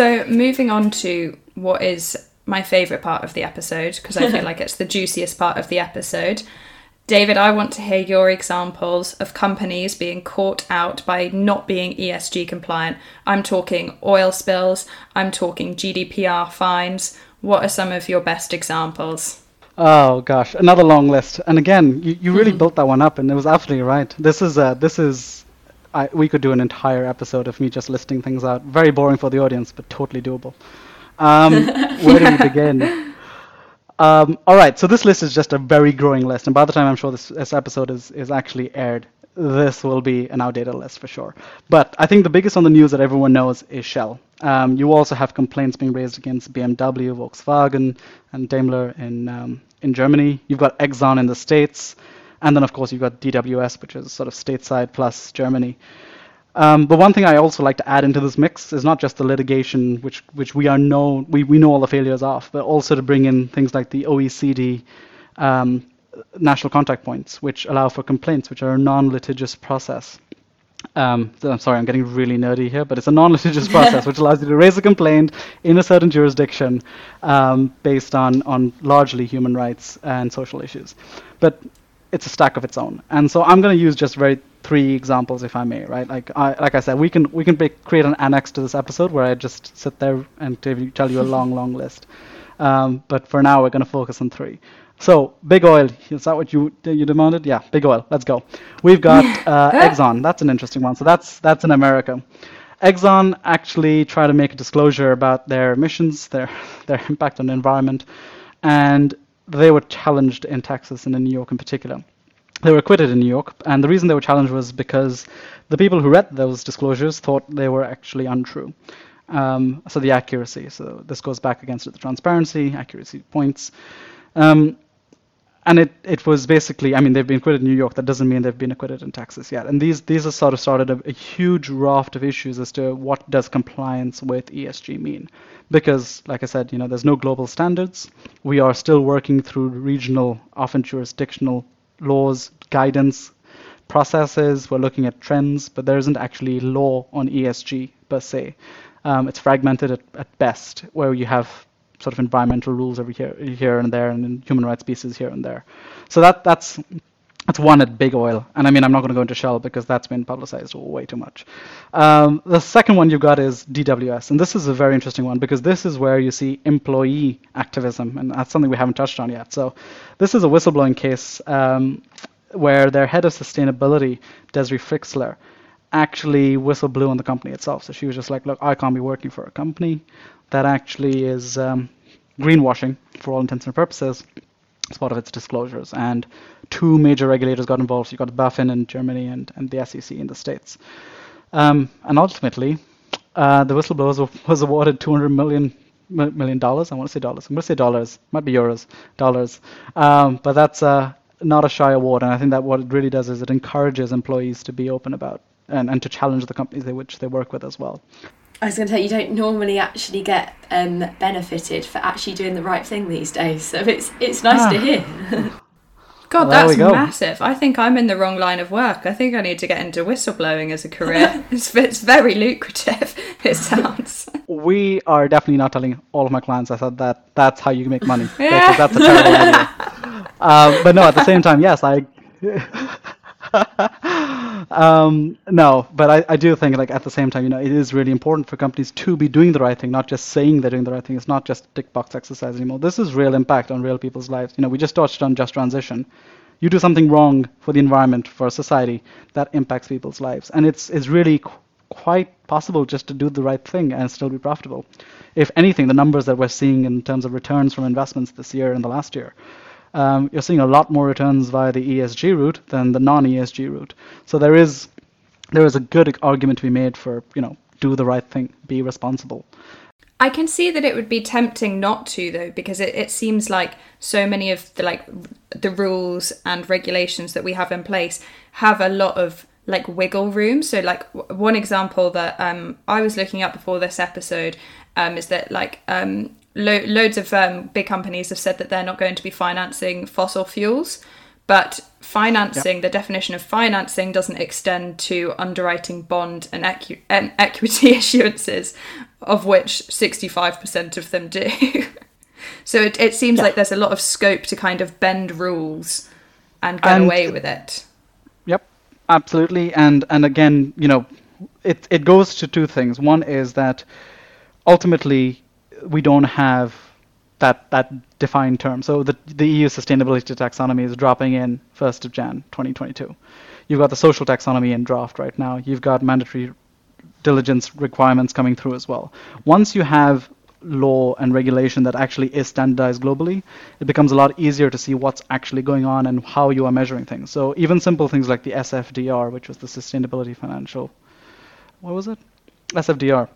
So, moving on to what is my favourite part of the episode, because I feel like it's the juiciest part of the episode. David, I want to hear your examples of companies being caught out by not being ESG compliant. I'm talking oil spills, I'm talking GDPR fines. What are some of your best examples? Oh gosh, another long list. And again, you, you really mm-hmm. built that one up, and it was absolutely right. This is uh, this is I, we could do an entire episode of me just listing things out. Very boring for the audience, but totally doable. Um, where do we begin? Um, all right, so this list is just a very growing list, and by the time I'm sure this, this episode is, is actually aired, this will be an outdated list for sure. But I think the biggest on the news that everyone knows is Shell. Um, you also have complaints being raised against BMW, Volkswagen, and Daimler in um, in Germany. You've got Exxon in the States, and then of course you've got DWS, which is sort of stateside plus Germany. Um, but one thing I also like to add into this mix is not just the litigation, which which we are know we, we know all the failures of, but also to bring in things like the OECD um, national contact points, which allow for complaints, which are a non-litigious process. Um, so I'm sorry, I'm getting really nerdy here, but it's a non-litigious process which allows you to raise a complaint in a certain jurisdiction um, based on on largely human rights and social issues. But it's a stack of its own. And so I'm going to use just very three examples, if I may, right? Like I, like I said, we can we can create an annex to this episode where I just sit there and tell you a long, long list. Um, but for now, we're going to focus on three. So big oil, is that what you you demanded? Yeah, big oil. Let's go. We've got uh, Exxon. That's an interesting one. So that's that's in America. Exxon actually tried to make a disclosure about their emissions, their their impact on the environment, and they were challenged in Texas and in New York in particular. They were acquitted in New York, and the reason they were challenged was because the people who read those disclosures thought they were actually untrue. Um, so the accuracy. So this goes back against the transparency, accuracy points. Um, and it, it was basically, I mean, they've been acquitted in New York. That doesn't mean they've been acquitted in Texas yet. And these these have sort of started a, a huge raft of issues as to what does compliance with ESG mean because, like I said, you know, there's no global standards. We are still working through regional, often jurisdictional laws, guidance, processes. We're looking at trends, but there isn't actually law on ESG per se. Um, it's fragmented at, at best, where you have sort of environmental rules every here, here and there, and human rights pieces here and there. So that that's that's one at big oil. And I mean, I'm not going to go into Shell because that's been publicized way too much. Um, the second one you've got is DWS. And this is a very interesting one because this is where you see employee activism. And that's something we haven't touched on yet. So this is a whistleblowing case um, where their head of sustainability, Desiree Fixler, actually whistleblew on the company itself. So she was just like, look, I can't be working for a company that actually is um, greenwashing for all intents and purposes as part of its disclosures. And two major regulators got involved. So you got BaFin in Germany and, and the SEC in the States. Um, and ultimately, uh, the whistleblower was awarded 200 million million dollars. I want to say dollars. I'm going to say dollars. Might be euros. Dollars. Um, but that's uh, not a shy award. And I think that what it really does is it encourages employees to be open about and, and to challenge the companies they, which they work with as well. I was going to say you don't normally actually get um, benefited for actually doing the right thing these days, so it's it's nice ah. to hear. God, well, that's massive. I think I'm in the wrong line of work. I think I need to get into whistleblowing as a career. it's, it's very lucrative, it sounds. We are definitely not telling all of my clients I said that that's how you make money. Yeah. That's a terrible idea. Uh, but no, at the same time, yes, I um, no, but I, I do think like at the same time, you know, it is really important for companies to be doing the right thing, not just saying they're doing the right thing. It's not just a tick box exercise anymore. This is real impact on real people's lives. You know, we just touched on just transition. You do something wrong for the environment, for society, that impacts people's lives, and it's it's really qu- quite possible just to do the right thing and still be profitable. If anything, the numbers that we're seeing in terms of returns from investments this year and the last year um, you're seeing a lot more returns via the ESG route than the non-ESG route. So there is there is a good argument to be made for you know do the right thing, be responsible. I can see that it would be tempting not to though, because it, it seems like so many of the like the rules and regulations that we have in place have a lot of like wiggle room. So like one example that um, I was looking at before this episode um, is that like um, lo- loads of um, big companies have said that they're not going to be financing fossil fuels. But financing, yep. the definition of financing doesn't extend to underwriting bond and, and equity issuances. of which 65% of them do. so it, it seems Yeah. like there's a lot of scope to kind of bend rules and get And- away with it. Yep, absolutely. And and again, you know, it it goes to two things. One is that ultimately we don't have that that defined term. So the the EU sustainability taxonomy is dropping in first of Jan 2022. You've got the social taxonomy in draft right now. You've got mandatory diligence requirements coming through as well. Once you have law and regulation that actually is standardized globally, it becomes a lot easier to see what's actually going on and how you are measuring things. So even simple things like the SFDR, which was the Sustainability Financial, what was it? SFDR.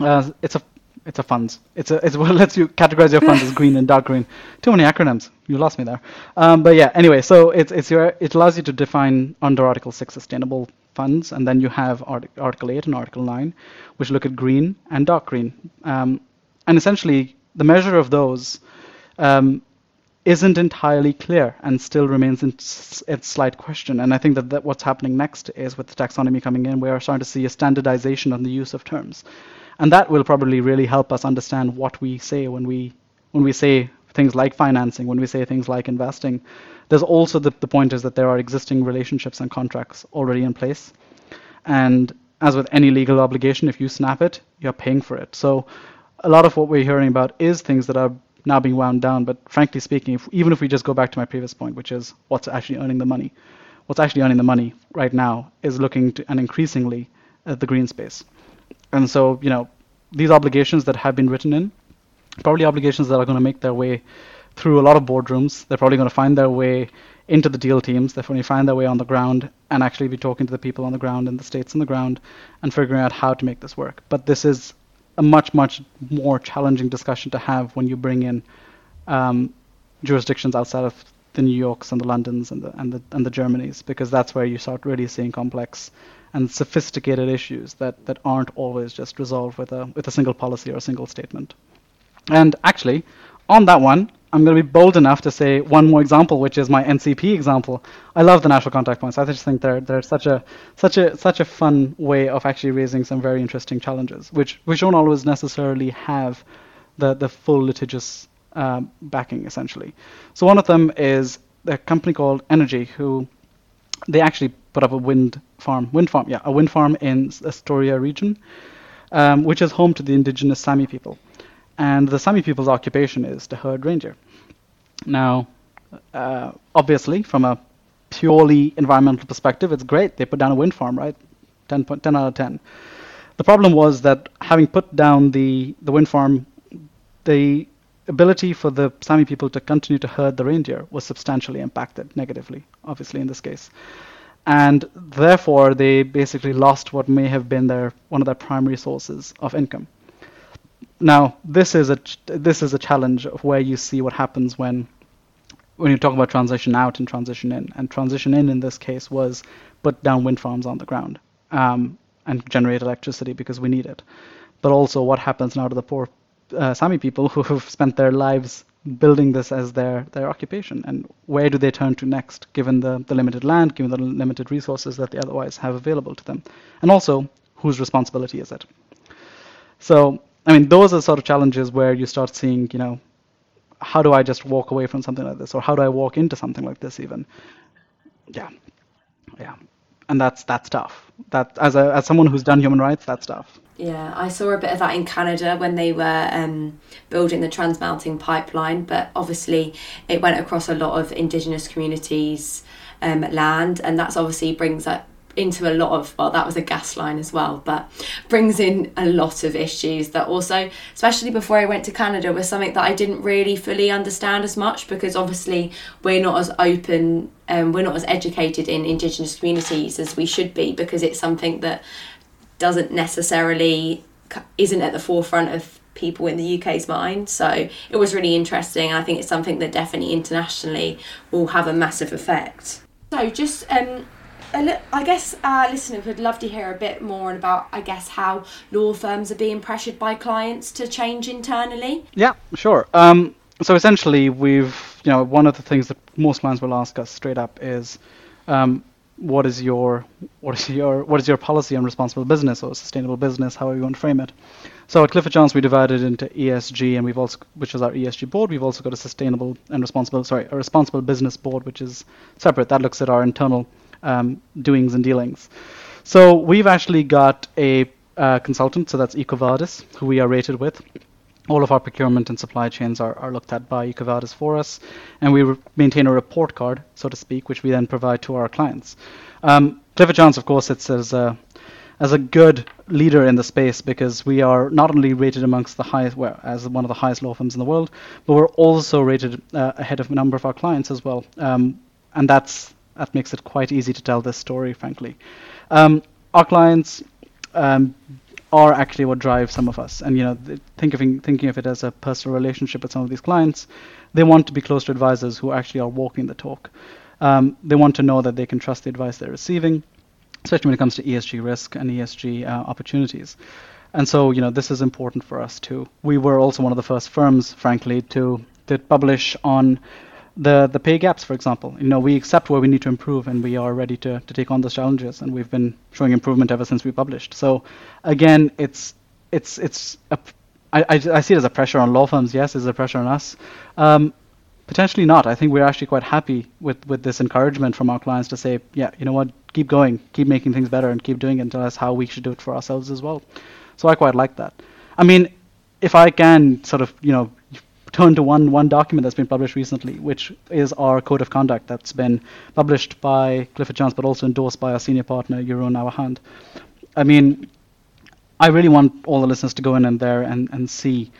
Uh, it's a it's a funds. It's a it's what lets you categorize your funds as green and dark green. Too many acronyms. You lost me there. Um, but yeah. Anyway, so it's it's your it allows you to define under Article Six sustainable funds, and then you have Art- Article Eight and Article Nine, which look at green and dark green. Um, and essentially, the measure of those um, isn't entirely clear and still remains in its slight question. And I think that, that what's happening next is with the taxonomy coming in, we are starting to see a standardization on the use of terms, and that will probably really help us understand what we say when we when we say things like financing, when we say things like investing. There's also the, the point is that there are existing relationships and contracts already in place, and as with any legal obligation, if you snap it, you're paying for it. So a lot of what we're hearing about is things that are now being wound down. But frankly speaking, if, even if we just go back to my previous point, which is what's actually earning the money, what's actually earning the money right now is looking to, and increasingly at the green space. And so, you know, these obligations that have been written in, probably obligations that are going to make their way through a lot of boardrooms. They're probably going to find their way into the deal teams. They're going to find their way on the ground and actually be talking to the people on the ground and the states on the ground and figuring out how to make this work. But this is a much, much more challenging discussion to have when you bring in um, jurisdictions outside of the New Yorks and the Londons and the and the and the Germanys, because that's where you start really seeing complex and sophisticated issues that, that aren't always just resolved with a with a single policy or a single statement. And actually, on that one, I'm going to be bold enough to say one more example, which is my NCP example. I love the national contact points. I just think they're they're such a such a such a fun way of actually raising some very interesting challenges, which which don't always necessarily have the the full litigious um, backing essentially. So one of them is a company called Energy, who they actually put up a wind farm, wind farm, yeah, a wind farm in Astoria region, um, which is home to the indigenous Sami people. And the Sami people's occupation is to herd reindeer. Now, uh, obviously, from a purely environmental perspective, it's great. They put down a wind farm, right? 10, point- 10 out of 10. The problem was that having put down the, the wind farm, the ability for the Sami people to continue to herd the reindeer was substantially impacted negatively, obviously, in this case. And therefore, they basically lost what may have been their one of their primary sources of income. Now, this is a this is a challenge of where you see what happens when when you talk about transition out and transition in. And transition in in this case was put down wind farms on the ground um, and generate electricity because we need it. But also, what happens now to the poor uh, Sami people who have spent their lives building this as their, their occupation? And where do they turn to next, given the, the limited land, given the limited resources that they otherwise have available to them? And also, whose responsibility is it? So, I mean, those are sort of challenges where you start seeing, you know, how do I just walk away from something like this, or how do I walk into something like this even? Yeah, yeah, and that's that's tough. That as a as someone who's done human rights, that's tough. Yeah, I saw a bit of that in Canada when they were um, building the Trans Mountain Pipeline, but obviously it went across a lot of Indigenous communities' um, land, and that's obviously brings up into a lot of well that was a gas line as well but brings in a lot of issues that also especially before I went to Canada was something that I didn't really fully understand as much because obviously we're not as open um, we're not as educated in indigenous communities as we should be because it's something that doesn't necessarily isn't at the forefront of people in the UK's mind. So it was really interesting. I think it's something that definitely internationally will have a massive effect. So just um. I guess our listeners would love to hear a bit more about, I guess, how law firms are being pressured by clients to change internally. Yeah, sure. Um, so essentially, we've you know one of the things that most clients will ask us straight up is, um, what is your what is your what is your policy on responsible business or sustainable business, however you want to frame it. So at Clifford Chance we divided into ESG and we've also which is our ESG board. We've also got a sustainable and responsible sorry a responsible business board which is separate. That looks at our internal um, doings and dealings. So we've actually got a uh, consultant, so that's EcoVadis, who we are rated with. All of our procurement and supply chains are, are looked at by EcoVadis for us, and we re- maintain a report card, so to speak, which we then provide to our clients. Um, Clifford Chance, of course, sits as a as a good leader in the space because we are not only rated amongst the highest, well, as one of the highest law firms in the world, but we're also rated uh, ahead of a number of our clients as well. Um, and that's that makes it quite easy to tell this story, frankly. Um, our clients um, are actually what drives some of us. And you know, think of thinking of it as a personal relationship with some of these clients. They want to be close to advisors who actually are walking the talk. Um, they want to know that they can trust the advice they're receiving, especially when it comes to ESG risk and ESG uh, opportunities. And so, you know, this is important for us too. We were also one of the first firms, frankly, to to publish on the the pay gaps, for example. You know, we accept where we need to improve, and we are ready to, to take on those challenges. And we've been showing improvement ever since we published. So, again, it's it's it's a, I, I, I see it as a pressure on law firms. Yes, it's a pressure on us. Um, potentially not. I think we're actually quite happy with with this encouragement from our clients to say, yeah, you know what, keep going, keep making things better, and keep doing it, and tell us how we should do it for ourselves as well. So I quite like that. I mean, if I can sort of you know turn to one one document that's been published recently, which is our code of conduct that's been published by Clifford Chance, but also endorsed by our senior partner, Jeroen Ouwehand. I mean, I really want all the listeners to go in and there and, and see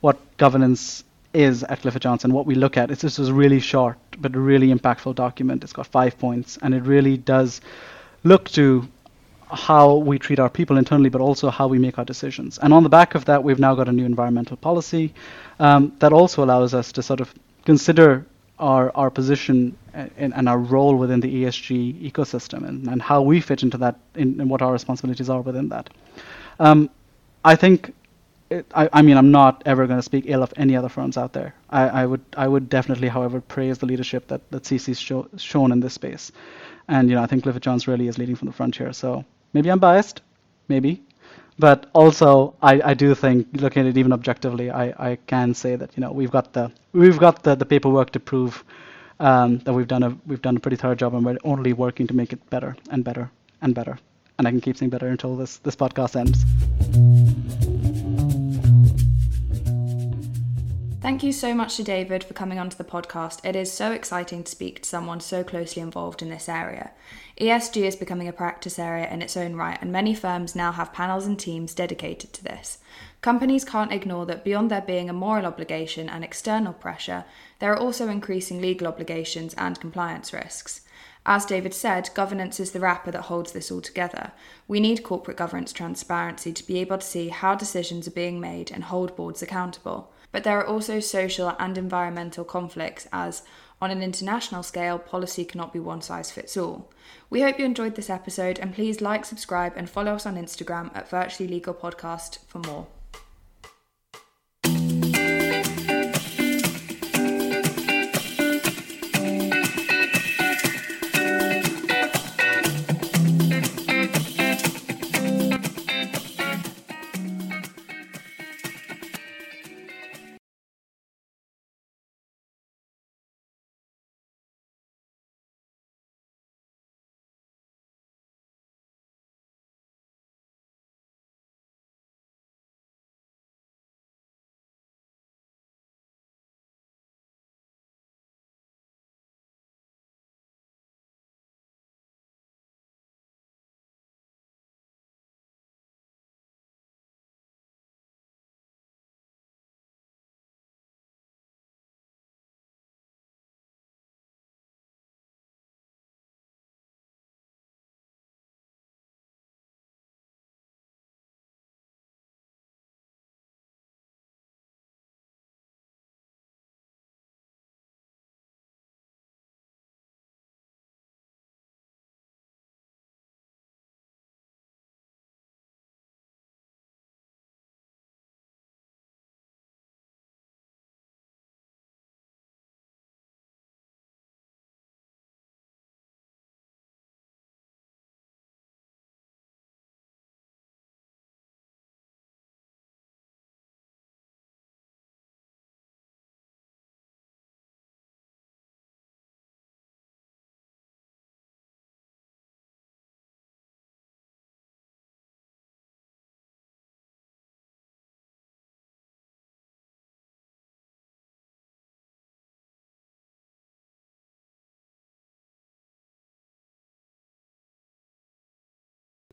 what governance is at Clifford Chance and what we look at. It's just a really short but really impactful document. It's got five points, and it really does look to how we treat our people internally, but also how we make our decisions. And on the back of that, we've now got a new environmental policy um, that also allows us to sort of consider our our position and, and our role within the ESG ecosystem and, and how we fit into that in, and what our responsibilities are within that. Um, I think. I, I, mean, I'm not ever going to speak ill of any other firms out there. I, I, would, I would definitely, however, praise the leadership that that CC's show, shown in this space, and you know, I think Clifford Chance really is leading from the frontier. So maybe I'm biased, maybe, but also I, I do think looking at it even objectively, I, I can say that you know we've got the we've got the, the paperwork to prove um, that we've done a we've done a pretty thorough job and we're only working to make it better and better and better. And I can keep saying better until this this podcast ends. Thank you so much to David for coming onto the podcast. It is so exciting to speak to someone so closely involved in this area. ESG is becoming a practice area in its own right, and many firms now have panels and teams dedicated to this. Companies can't ignore that beyond there being a moral obligation and external pressure, there are also increasing legal obligations and compliance risks. As David said, governance is the wrapper that holds this all together. We need corporate governance transparency to be able to see how decisions are being made and hold boards accountable. But there are also social and environmental conflicts, as on an international scale, policy cannot be one size fits all. We hope you enjoyed this episode and please like, subscribe, and follow us on Instagram at Virtually Legal Podcast for more.